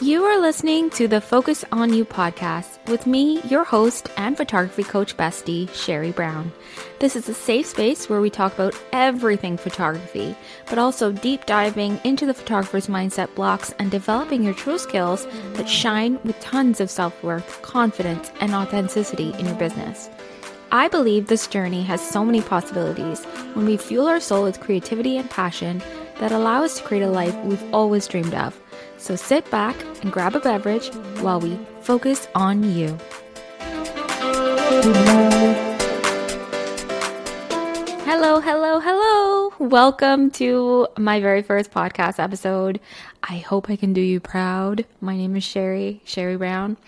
You are listening to the Focus on You podcast with me, your host and photography coach bestie, Sherry Brown. This is a safe space where we talk about everything photography, but also deep diving into the photographer's mindset blocks and developing your true skills that shine with tons of self worth, confidence, and authenticity in your business. I believe this journey has so many possibilities when we fuel our soul with creativity and passion that allow us to create a life we've always dreamed of. So sit back and grab a beverage while we focus on you. Hello, hello, hello. Welcome to my very first podcast episode. I hope I can do you proud. My name is Sherry, Sherry Brown.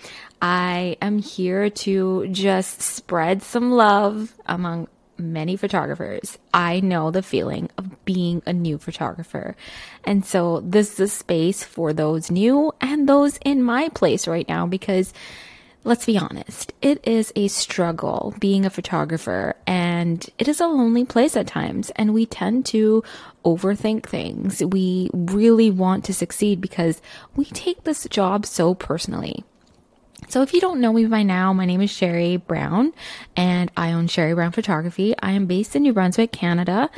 I am here to just spread some love among many photographers. I know the feeling of being a new photographer. And so this is a space for those new and those in my place right now because let's be honest, it is a struggle being a photographer and it is a lonely place at times. And we tend to overthink things. We really want to succeed because we take this job so personally. So if you don't know me by now, my name is Sherry Brown and I own Sherry Brown Photography. I am based in New Brunswick, Canada.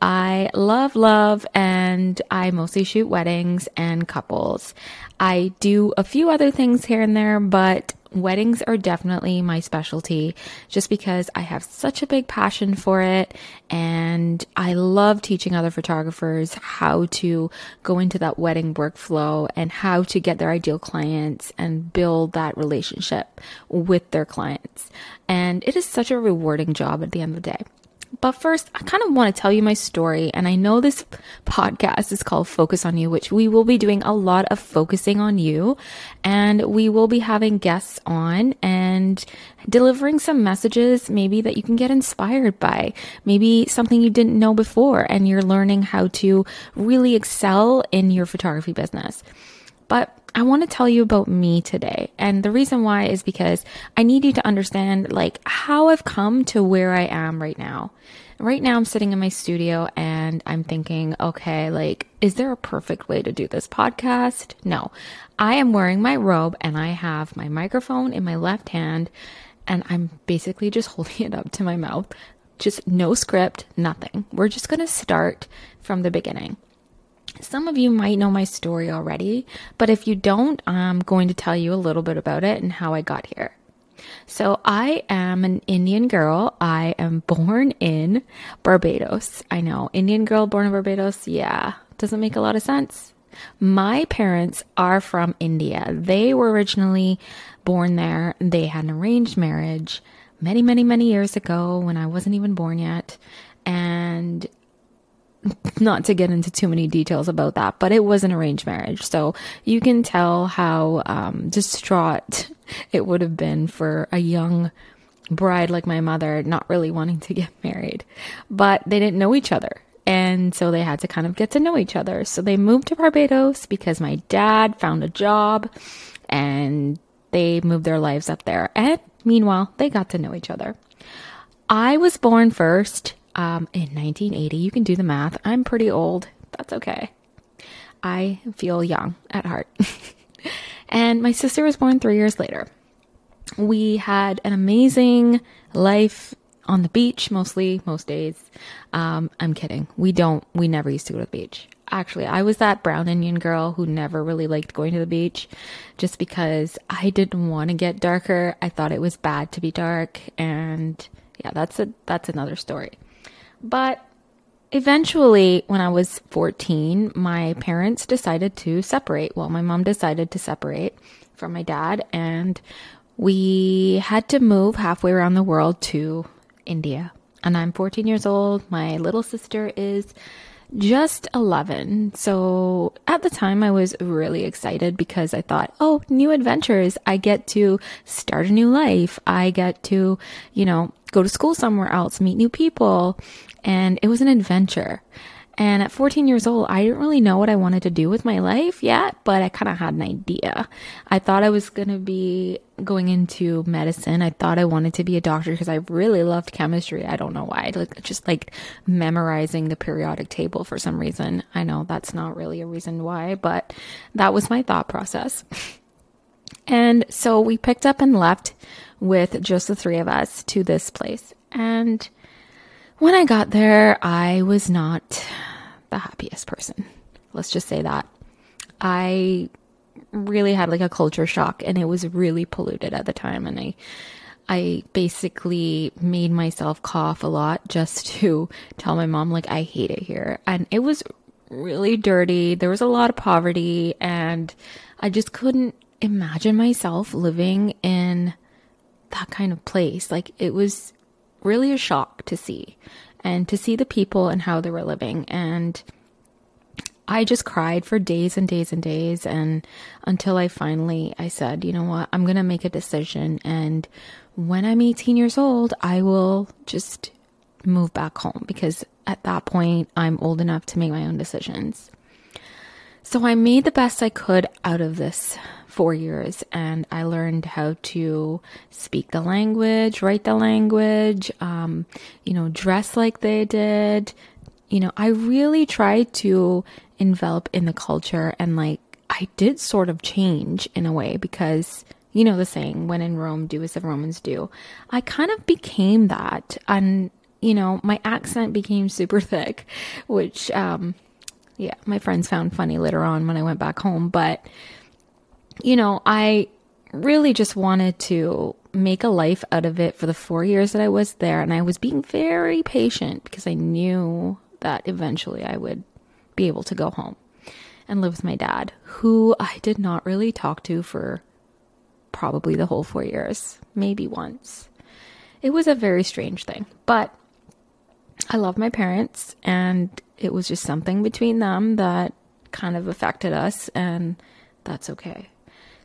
I love, love, and I mostly shoot weddings and couples. I do a few other things here and there, but weddings are definitely my specialty just because I have such a big passion for it and I love teaching other photographers how to go into that wedding workflow and how to get their ideal clients and build that relationship with their clients. And it is such a rewarding job at the end of the day. But first, I kind of want to tell you my story. And I know this podcast is called Focus on You, which we will be doing a lot of focusing on you. And we will be having guests on and delivering some messages maybe that you can get inspired by. Maybe something you didn't know before and you're learning how to really excel in your photography business. But I want to tell you about me today. And the reason why is because I need you to understand like how I've come to where I am right now. Right now I'm sitting in my studio and I'm thinking, okay, like, is there a perfect way to do this podcast? No. I am wearing my robe and I have my microphone in my left hand and I'm basically just holding it up to my mouth. Just no script, nothing. We're just going to start from the beginning. Some of you might know my story already, but if you don't, I'm going to tell you a little bit about it and how I got here. So, I am an Indian girl. I am born in Barbados. I know, Indian girl born in Barbados. Yeah, doesn't make a lot of sense. My parents are from India. They were originally born there. They had an arranged marriage many, many, many years ago when I wasn't even born yet. And not to get into too many details about that, but it was an arranged marriage. So you can tell how um, distraught it would have been for a young bride like my mother not really wanting to get married. But they didn't know each other. And so they had to kind of get to know each other. So they moved to Barbados because my dad found a job and they moved their lives up there. And meanwhile, they got to know each other. I was born first um, in 1980. You can do the math. I'm pretty old. That's okay. I feel young at heart. and my sister was born three years later. We had an amazing life on the beach, mostly, most days. Um, I'm kidding. We don't, we never used to go to the beach. Actually, I was that brown Indian girl who never really liked going to the beach just because I didn't want to get darker. I thought it was bad to be dark. And yeah, that's a, that's another story. But eventually, when I was 14, my parents decided to separate. Well, my mom decided to separate from my dad, and we had to move halfway around the world to India. And I'm 14 years old. My little sister is just 11. So at the time, I was really excited because I thought, oh, new adventures. I get to start a new life. I get to, you know, go to school somewhere else, meet new people and it was an adventure. And at 14 years old, I didn't really know what I wanted to do with my life yet, but I kind of had an idea. I thought I was going to be going into medicine. I thought I wanted to be a doctor because I really loved chemistry. I don't know why. I just like memorizing the periodic table for some reason. I know that's not really a reason why, but that was my thought process. And so we picked up and left with just the three of us to this place. And when I got there, I was not the happiest person. Let's just say that. I really had like a culture shock and it was really polluted at the time and I I basically made myself cough a lot just to tell my mom like I hate it here. And it was really dirty. There was a lot of poverty and I just couldn't imagine myself living in that kind of place. Like it was really a shock to see and to see the people and how they were living. And I just cried for days and days and days. And until I finally, I said, you know what, I'm going to make a decision. And when I'm 18 years old, I will just move back home because at that point, I'm old enough to make my own decisions. So I made the best I could out of this four years and I learned how to speak the language, write the language, um, you know, dress like they did. You know, I really tried to envelop in the culture and like I did sort of change in a way because you know the saying, when in Rome, do as the Romans do. I kind of became that and you know, my accent became super thick, which, um, yeah, my friends found funny later on when I went back home. But you know, I really just wanted to make a life out of it for the four years that I was there. And I was being very patient because I knew that eventually I would be able to go home and live with my dad, who I did not really talk to for probably the whole four years, maybe once. It was a very strange thing, but I love my parents, and it was just something between them that kind of affected us, and that's okay.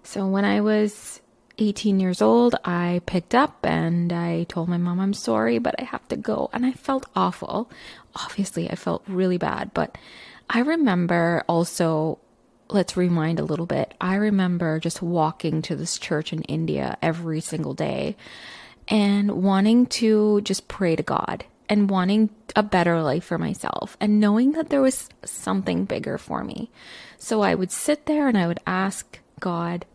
So when I was 18 years old, I picked up and I told my mom, I'm sorry, but I have to go. And I felt awful. Obviously, I felt really bad. But I remember also, let's rewind a little bit. I remember just walking to this church in India every single day and wanting to just pray to God and wanting a better life for myself and knowing that there was something bigger for me. So I would sit there and I would ask God,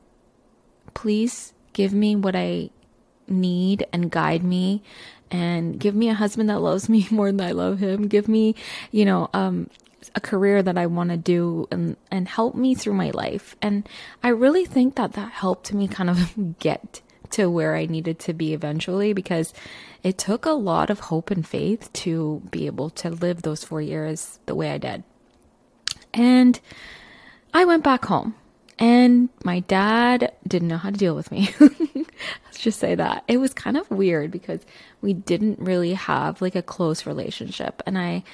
please give me what I need and guide me and give me a husband that loves me more than I love him. Give me, you know, um, a career that I want to do and, and help me through my life. And I really think that that helped me kind of get to where I needed to be eventually because it took a lot of hope and faith to be able to live those four years the way I did. And I went back home and my dad didn't know how to deal with me. Let's just say that. It was kind of weird because we didn't really have like a close relationship. And I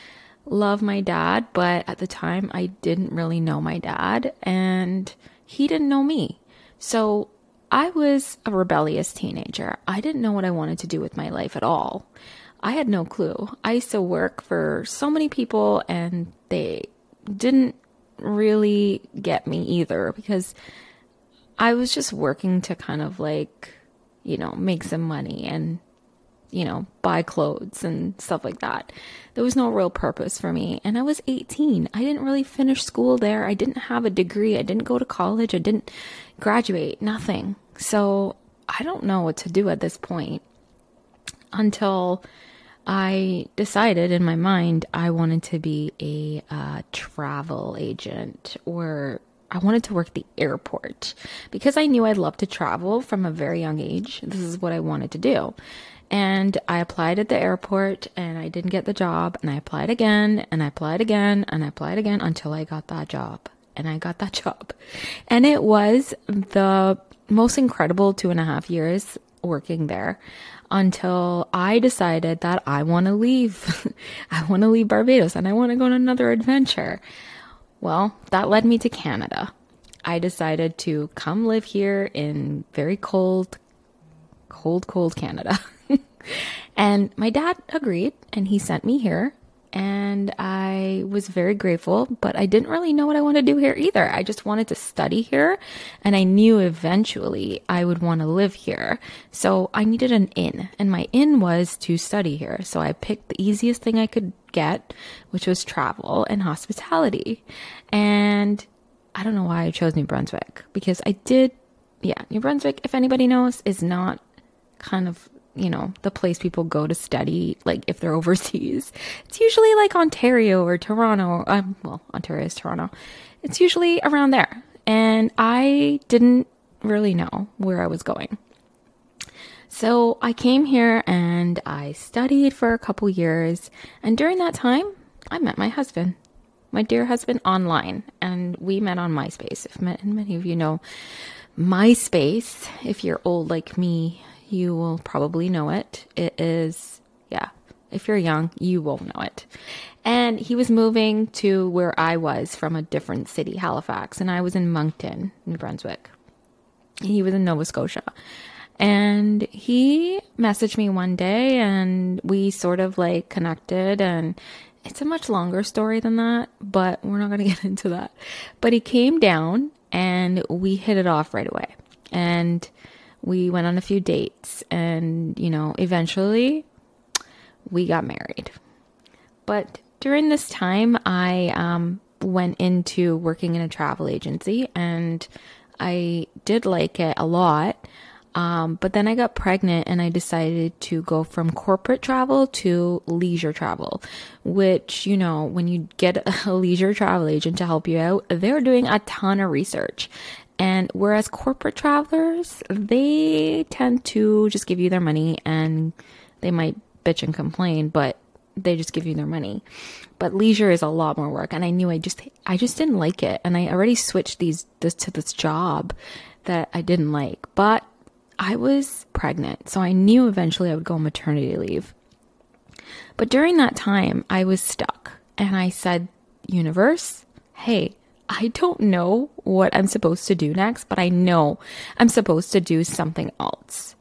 love my dad, but at the time I didn't really know my dad and he didn't know me. So I was a rebellious teenager. I didn't know what I wanted to do with my life at all. I had no clue. I used to work for so many people and they didn't really get me either because I was just working to kind of like, you know, make some money and, you know, buy clothes and stuff like that. There was no real purpose for me. And I was 18. I didn't really finish school there. I didn't have a degree. I didn't go to college. I didn't graduate. Nothing. So I don't know what to do at this point until I decided in my mind I wanted to be a uh, travel agent or I wanted to work the airport because I knew I'd love to travel from a very young age. This is what I wanted to do. And I applied at the airport and I didn't get the job. And I applied again and I applied again and I applied again until I got that job. And I got that job. And it was the most incredible two and a half years working there until I decided that I want to leave. I want to leave Barbados and I want to go on another adventure. Well, that led me to Canada. I decided to come live here in very cold, cold, cold Canada. and my dad agreed and he sent me here and I was very grateful, but I didn't really know what I wanted to do here either. I just wanted to study here, and I knew eventually I would want to live here. So I needed an in, and my in was to study here. So I picked the easiest thing I could get, which was travel and hospitality. And I don't know why I chose New Brunswick because I did, yeah, New Brunswick, if anybody knows, is not kind of you know, the place people go to study, like if they're overseas. It's usually like Ontario or Toronto. Um, well, Ontario is Toronto. It's usually around there. And I didn't really know where I was going. So I came here and I studied for a couple years. And during that time, I met my husband, my dear husband, online. And we met on MySpace. If many of you know MySpace, if you're old like me, you will probably know it. It is, yeah, if you're young, you will know it. And he was moving to where I was from a different city, Halifax, and I was in Moncton, New Brunswick. He was in Nova Scotia. And he messaged me one day and we sort of like connected and it's a much longer story than that, but we're not going to get into that. But he came down and we hit it off right away. And we went on a few dates and, you know, eventually we got married. But during this time, I um, went into working in a travel agency and I did like it a lot. Um, but then I got pregnant and I decided to go from corporate travel to leisure travel, which, you know, when you get a leisure travel agent to help you out, they're doing a ton of research. And whereas corporate travelers, they tend to just give you their money and they might bitch and complain, but they just give you their money. But leisure is a lot more work and I knew I just I just didn't like it and I already switched these this to this job that I didn't like. But I was pregnant, so I knew eventually I would go on maternity leave. But during that time, I was stuck and I said, "Universe, hey, I don't know what I'm supposed to do next, but I know I'm supposed to do something else.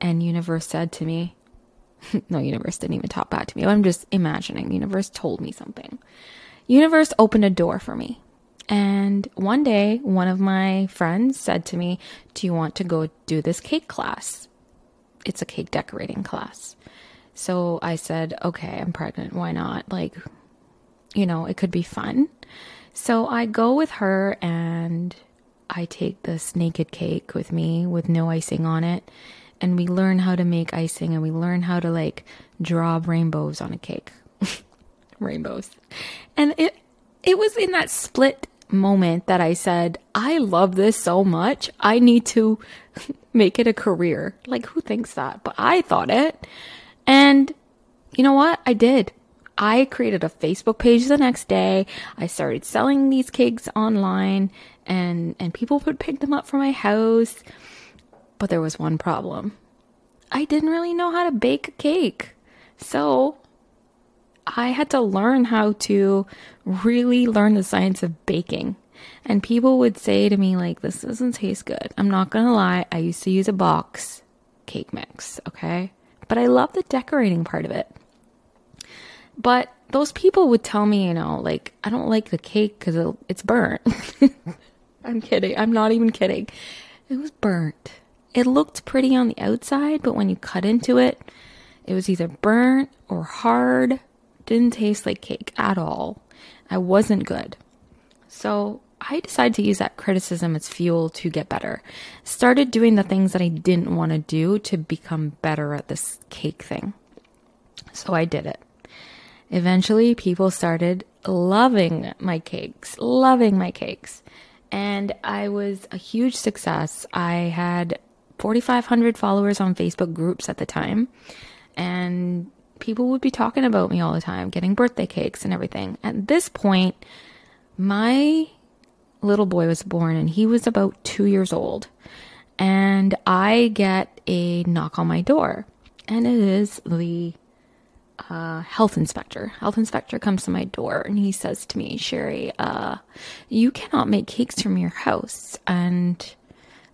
And universe said to me, no, universe didn't even talk back to me. I'm just imagining. Universe told me something. Universe opened a door for me. And one day, one of my friends said to me, Do you want to go do this cake class? It's a cake decorating class. So I said, Okay, I'm pregnant. Why not? Like, you know, it could be fun. So I go with her and I take this naked cake with me with no icing on it. And we learn how to make icing and we learn how to like draw rainbows on a cake. rainbows. And it it was in that split moment that I said, I love this so much. I need to make it a career. Like who thinks that? But I thought it. And you know what? I did. I created a Facebook page the next day. I started selling these cakes online and and people would pick them up for my house. But there was one problem. I didn't really know how to bake a cake. So, I had to learn how to really learn the science of baking. And people would say to me like this doesn't taste good. I'm not going to lie, I used to use a box cake mix, okay? But I love the decorating part of it. But those people would tell me, you know, like, I don't like the cake because it's burnt. I'm kidding. I'm not even kidding. It was burnt. It looked pretty on the outside, but when you cut into it, it was either burnt or hard. Didn't taste like cake at all. I wasn't good. So I decided to use that criticism as fuel to get better. Started doing the things that I didn't want to do to become better at this cake thing. So I did it. Eventually, people started loving my cakes, loving my cakes. And I was a huge success. I had 4,500 followers on Facebook groups at the time. And people would be talking about me all the time, getting birthday cakes and everything. At this point, my little boy was born and he was about two years old. And I get a knock on my door. And it is the uh, health inspector. Health inspector comes to my door and he says to me, Sherry, uh, you cannot make cakes from your house, and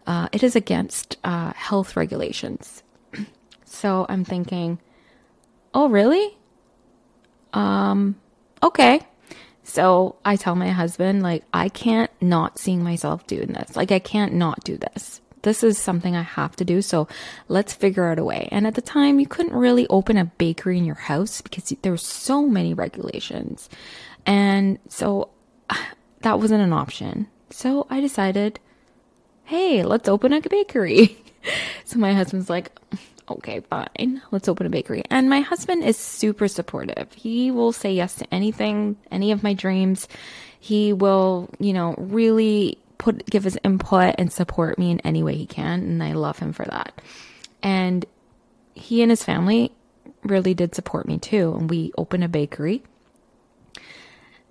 uh, it is against uh, health regulations. so I'm thinking, oh, really? um, okay. So I tell my husband, like, I can't not seeing myself doing this. Like, I can't not do this. This is something I have to do. So let's figure out a way. And at the time, you couldn't really open a bakery in your house because there were so many regulations. And so that wasn't an option. So I decided, hey, let's open a bakery. so my husband's like, okay, fine, let's open a bakery. And my husband is super supportive. He will say yes to anything, any of my dreams. He will, you know, really put, give his input and support me in any way he can. And I love him for that. And he and his family really did support me too. And we opened a bakery.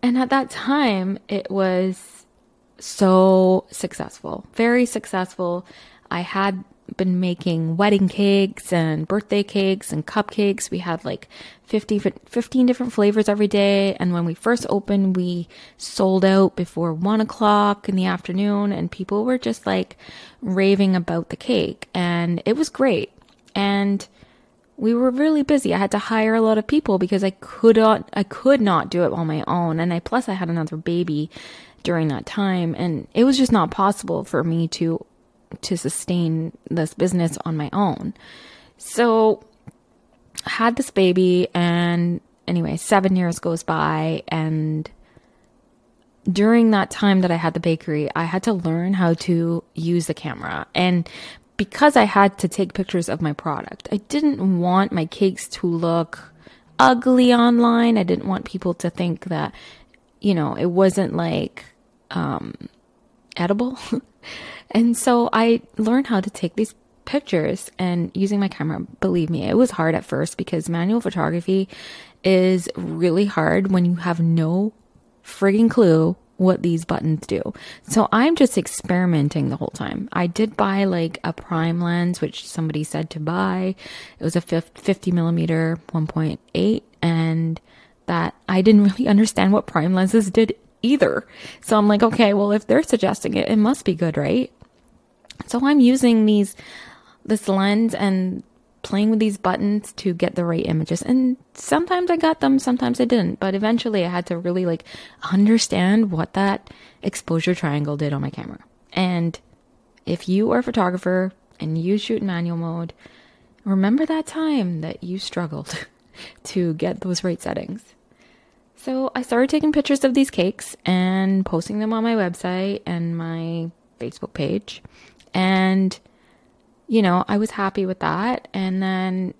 And at that time, it was so successful, very successful. I had been making wedding cakes and birthday cakes and cupcakes. We had like 50, 15 different flavors every day. And when we first opened, we sold out before one o'clock in the afternoon and people were just like raving about the cake and it was great. And we were really busy. I had to hire a lot of people because I could not, I could not do it on my own. And I, plus I had another baby during that time and it was just not possible for me to to sustain this business on my own. So I had this baby and anyway, 7 years goes by and during that time that I had the bakery, I had to learn how to use the camera. And because I had to take pictures of my product, I didn't want my cakes to look ugly online. I didn't want people to think that, you know, it wasn't like um, edible. And so I learned how to take these pictures and using my camera. Believe me, it was hard at first because manual photography is really hard when you have no frigging clue what these buttons do. So I'm just experimenting the whole time. I did buy like a prime lens, which somebody said to buy. It was a 50 millimeter 1.8 and that I didn't really understand what prime lenses did either. So I'm like, okay, well, if they're suggesting it, it must be good, right? So I'm using these, this lens and playing with these buttons to get the right images. And sometimes I got them, sometimes I didn't. But eventually I had to really like understand what that exposure triangle did on my camera. And if you are a photographer and you shoot in manual mode, remember that time that you struggled to get those right settings. So I started taking pictures of these cakes and posting them on my website and my Facebook page. And, you know, I was happy with that. And then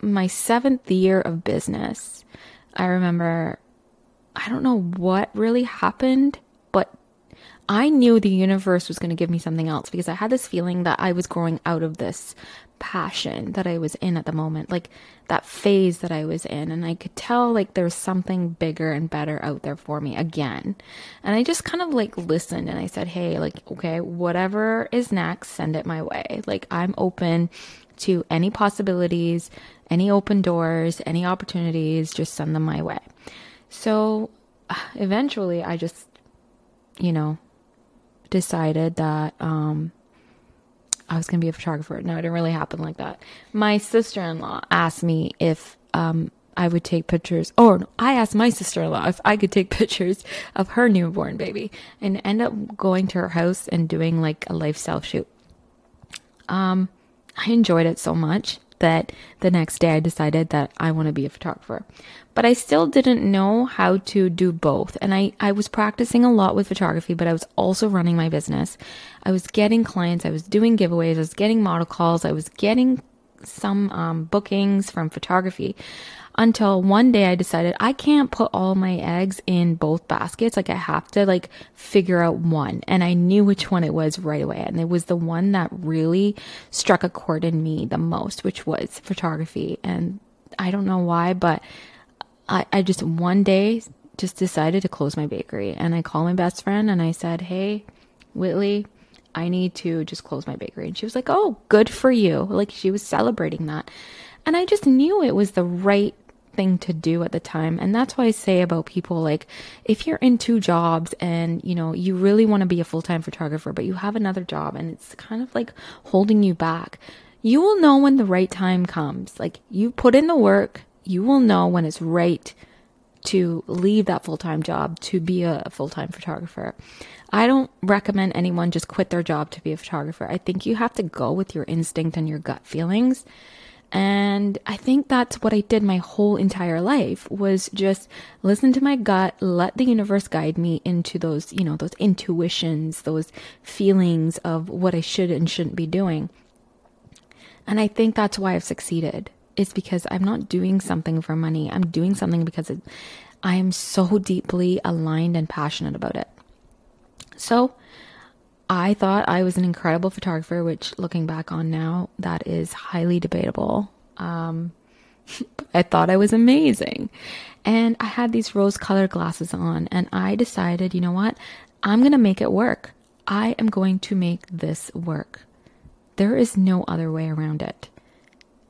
my seventh year of business, I remember, I don't know what really happened, but I knew the universe was going to give me something else because I had this feeling that I was growing out of this passion that I was in at the moment, like that phase that I was in. And I could tell like there's something bigger and better out there for me again. And I just kind of like listened and I said, Hey, like, okay, whatever is next, send it my way. Like, I'm open to any possibilities, any open doors, any opportunities, just send them my way. So eventually I just, you know, decided that, um, I was going to be a photographer. No, it didn't really happen like that. My sister in law asked me if um, I would take pictures, or I asked my sister in law if I could take pictures of her newborn baby and end up going to her house and doing like a lifestyle shoot. Um, I enjoyed it so much that the next day I decided that I want to be a photographer. But I still didn't know how to do both. And I, I was practicing a lot with photography, but I was also running my business. I was getting clients, I was doing giveaways, I was getting model calls, I was getting some um, bookings from photography until one day I decided I can't put all my eggs in both baskets. Like I have to like figure out one. And I knew which one it was right away. And it was the one that really struck a chord in me the most, which was photography. And I don't know why, but I, I just one day just decided to close my bakery. And I called my best friend and I said, Hey, Whitley, I need to just close my bakery. And she was like, Oh, good for you. Like she was celebrating that. And I just knew it was the right thing to do at the time. And that's why I say about people like if you're in two jobs and you know you really want to be a full-time photographer but you have another job and it's kind of like holding you back, you will know when the right time comes. Like you put in the work, you will know when it's right to leave that full time job to be a full time photographer. I don't recommend anyone just quit their job to be a photographer. I think you have to go with your instinct and your gut feelings. And I think that's what I did my whole entire life was just listen to my gut, let the universe guide me into those, you know, those intuitions, those feelings of what I should and shouldn't be doing. And I think that's why I've succeeded. It's because I'm not doing something for money. I'm doing something because it, I am so deeply aligned and passionate about it. So I thought I was an incredible photographer, which looking back on now, that is highly debatable. Um, I thought I was amazing. And I had these rose colored glasses on, and I decided, you know what? I'm going to make it work. I am going to make this work. There is no other way around it.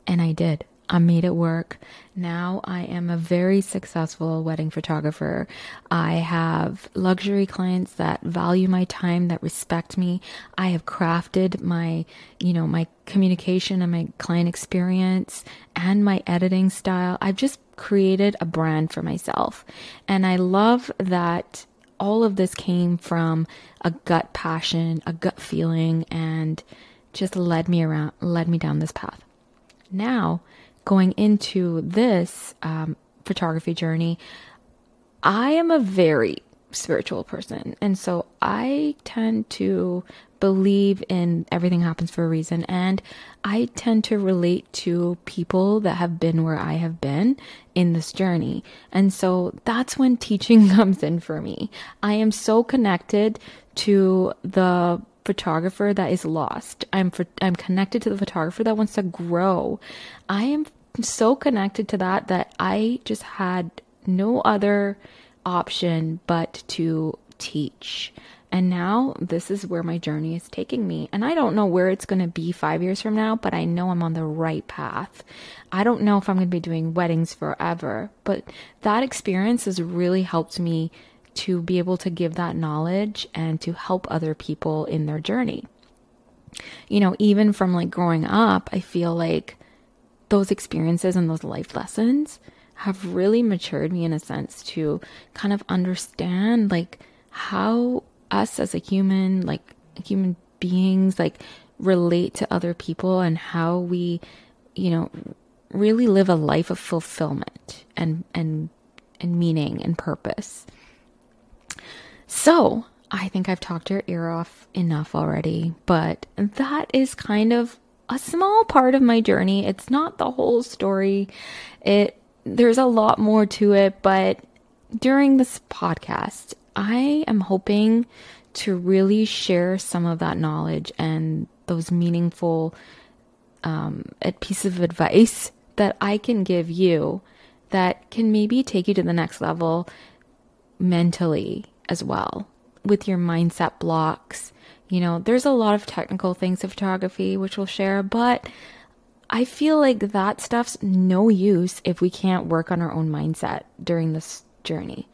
And I did. I made it work. Now I am a very successful wedding photographer. I have luxury clients that value my time, that respect me. I have crafted my, you know, my communication and my client experience and my editing style. I've just created a brand for myself. And I love that all of this came from a gut passion, a gut feeling, and just led me around, led me down this path. Now, going into this um, photography journey, I am a very spiritual person. And so I tend to believe in everything happens for a reason. And I tend to relate to people that have been where I have been in this journey. And so that's when teaching comes in for me. I am so connected to the photographer that is lost. I'm for, I'm connected to the photographer that wants to grow. I am so connected to that that I just had no other option but to teach. And now this is where my journey is taking me. And I don't know where it's going to be five years from now, but I know I'm on the right path. I don't know if I'm going to be doing weddings forever, but that experience has really helped me to be able to give that knowledge and to help other people in their journey. You know, even from like growing up, I feel like those experiences and those life lessons have really matured me in a sense to kind of understand like how us as a human, like human beings, like relate to other people and how we, you know, really live a life of fulfillment and and and meaning and purpose. So, I think I've talked your ear off enough already, but that is kind of a small part of my journey. It's not the whole story. It there's a lot more to it, but during this podcast, I am hoping to really share some of that knowledge and those meaningful um, pieces of advice that I can give you that can maybe take you to the next level mentally as well with your mindset blocks you know, there's a lot of technical things of photography which we'll share, but I feel like that stuff's no use if we can't work on our own mindset during this journey.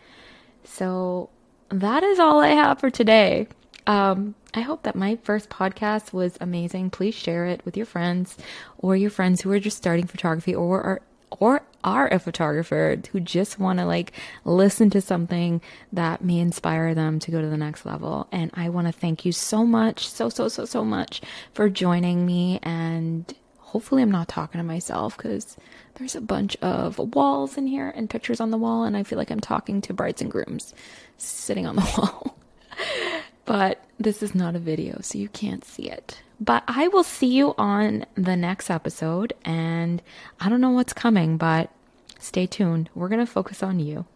So that is all I have for today. Um, I hope that my first podcast was amazing. Please share it with your friends or your friends who are just starting photography or are or are a photographer who just want to like listen to something that may inspire them to go to the next level. And I want to thank you so much, so, so, so, so much for joining me. And hopefully, I'm not talking to myself because there's a bunch of walls in here and pictures on the wall. And I feel like I'm talking to brides and grooms sitting on the wall. but this is not a video, so you can't see it. But I will see you on the next episode, and I don't know what's coming, but stay tuned. We're going to focus on you.